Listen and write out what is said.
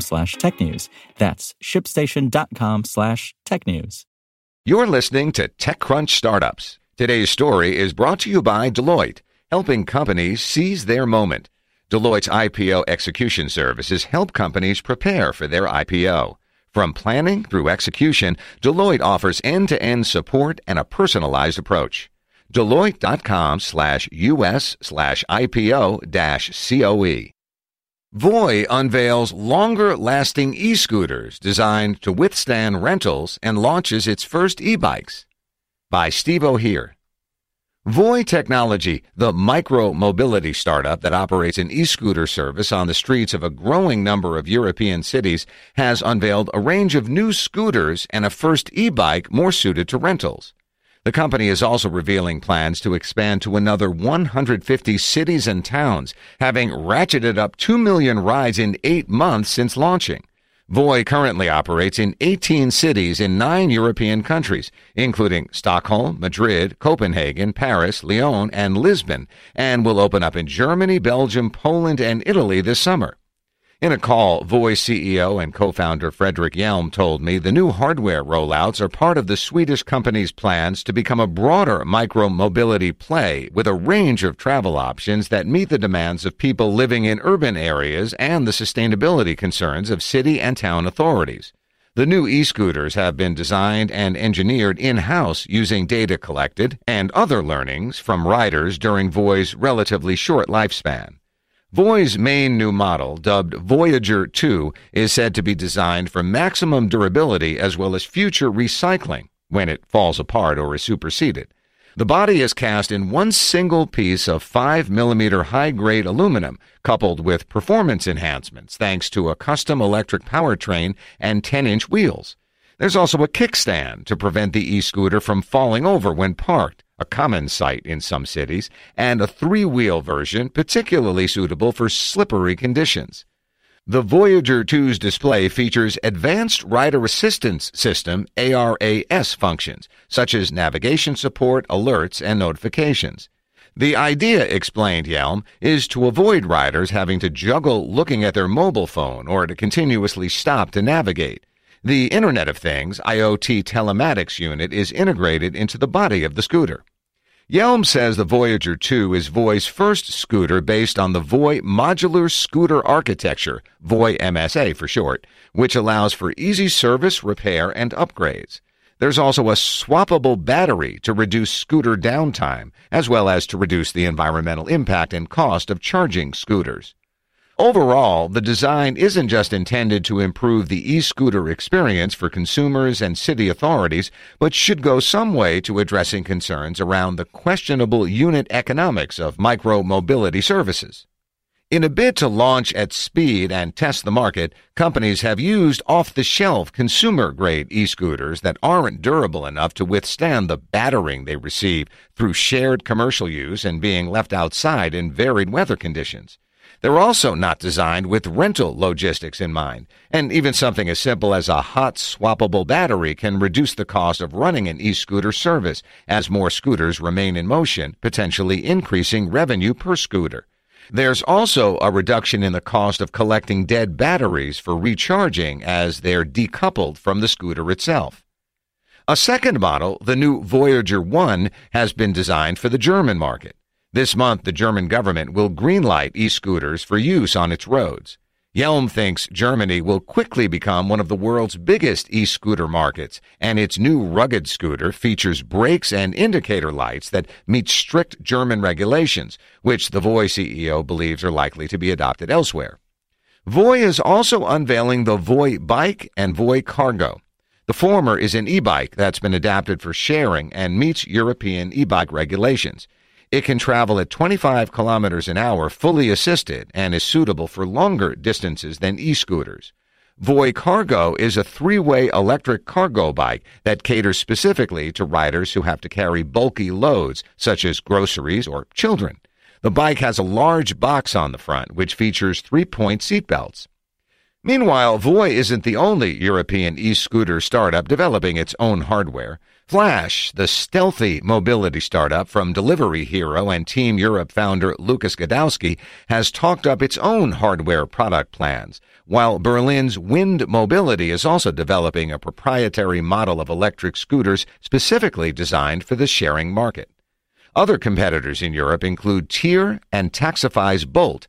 slash technews. That's shipstation.com slash tech news. You're listening to TechCrunch Startups. Today's story is brought to you by Deloitte, helping companies seize their moment. Deloitte's IPO execution services help companies prepare for their IPO. From planning through execution, Deloitte offers end-to-end support and a personalized approach. Deloitte.com slash US slash IPO dash COE. Voi unveils longer lasting e scooters designed to withstand rentals and launches its first e bikes. By Steve O'Hear. Voi Technology, the micro mobility startup that operates an e scooter service on the streets of a growing number of European cities, has unveiled a range of new scooters and a first e bike more suited to rentals. The company is also revealing plans to expand to another 150 cities and towns, having ratcheted up 2 million rides in eight months since launching. Voi currently operates in 18 cities in nine European countries, including Stockholm, Madrid, Copenhagen, Paris, Lyon, and Lisbon, and will open up in Germany, Belgium, Poland, and Italy this summer. In a call, Voi CEO and co-founder Fredrik Hjelm told me the new hardware rollouts are part of the Swedish company's plans to become a broader micro-mobility play with a range of travel options that meet the demands of people living in urban areas and the sustainability concerns of city and town authorities. The new e-scooters have been designed and engineered in-house using data collected and other learnings from riders during Voi's relatively short lifespan. Voi's main new model, dubbed Voiager 2, is said to be designed for maximum durability as well as future recycling when it falls apart or is superseded. The body is cast in one single piece of 5 millimeter high grade aluminum, coupled with performance enhancements thanks to a custom electric powertrain and 10 inch wheels. There's also a kickstand to prevent the e scooter from falling over when parked a common sight in some cities, and a three wheel version particularly suitable for slippery conditions. The Voiager 2's display features Advanced Rider Assistance System ARAS functions, such as navigation support, alerts, and notifications. The idea, explained Hjelm, is to avoid riders having to juggle looking at their mobile phone or to continuously stop to navigate. The Internet of Things IoT telematics unit is integrated into the body of the scooter. Hjelm says the Voiager 2 is Voi's first scooter based on the Voi Modular Scooter Architecture, Voi MSA for short, which allows for easy service, repair, and upgrades. There's also a swappable battery to reduce scooter downtime, as well as to reduce the environmental impact and cost of charging scooters. Overall, the design isn't just intended to improve the e-scooter experience for consumers and city authorities, but should go some way to addressing concerns around the questionable unit economics of micro-mobility services. In a bid to launch at speed and test the market, companies have used off-the-shelf consumer-grade e-scooters that aren't durable enough to withstand the battering they receive through shared commercial use and being left outside in varied weather conditions. They're also not designed with rental logistics in mind, and even something as simple as a hot swappable battery can reduce the cost of running an e-scooter service as more scooters remain in motion, potentially increasing revenue per scooter. There's also a reduction in the cost of collecting dead batteries for recharging as they're decoupled from the scooter itself. A second model, the new Voiager 1, has been designed for the German market. This month, the German government will greenlight e-scooters for use on its roads. Hjelm thinks Germany will quickly become one of the world's biggest e-scooter markets, and its new rugged scooter features brakes and indicator lights that meet strict German regulations, which the Voi CEO believes are likely to be adopted elsewhere. Voi is also unveiling the Voi Bike and Voi Cargo. The former is an e-bike that's been adapted for sharing and meets European e-bike regulations. It can travel at 25 kilometers an hour fully assisted and is suitable for longer distances than e-scooters. Voi Cargo is a three-way electric cargo bike that caters specifically to riders who have to carry bulky loads such as groceries or children. The bike has a large box on the front which features three-point seatbelts. Meanwhile, Voi isn't the only European e-scooter startup developing its own hardware. Flash, the stealthy mobility startup from Delivery Hero and Team Europe founder Lucas Gadowski, has talked up its own hardware product plans, while Berlin's Wind Mobility is also developing a proprietary model of electric scooters specifically designed for the sharing market. Other competitors in Europe include Tier and Taxify's Bolt,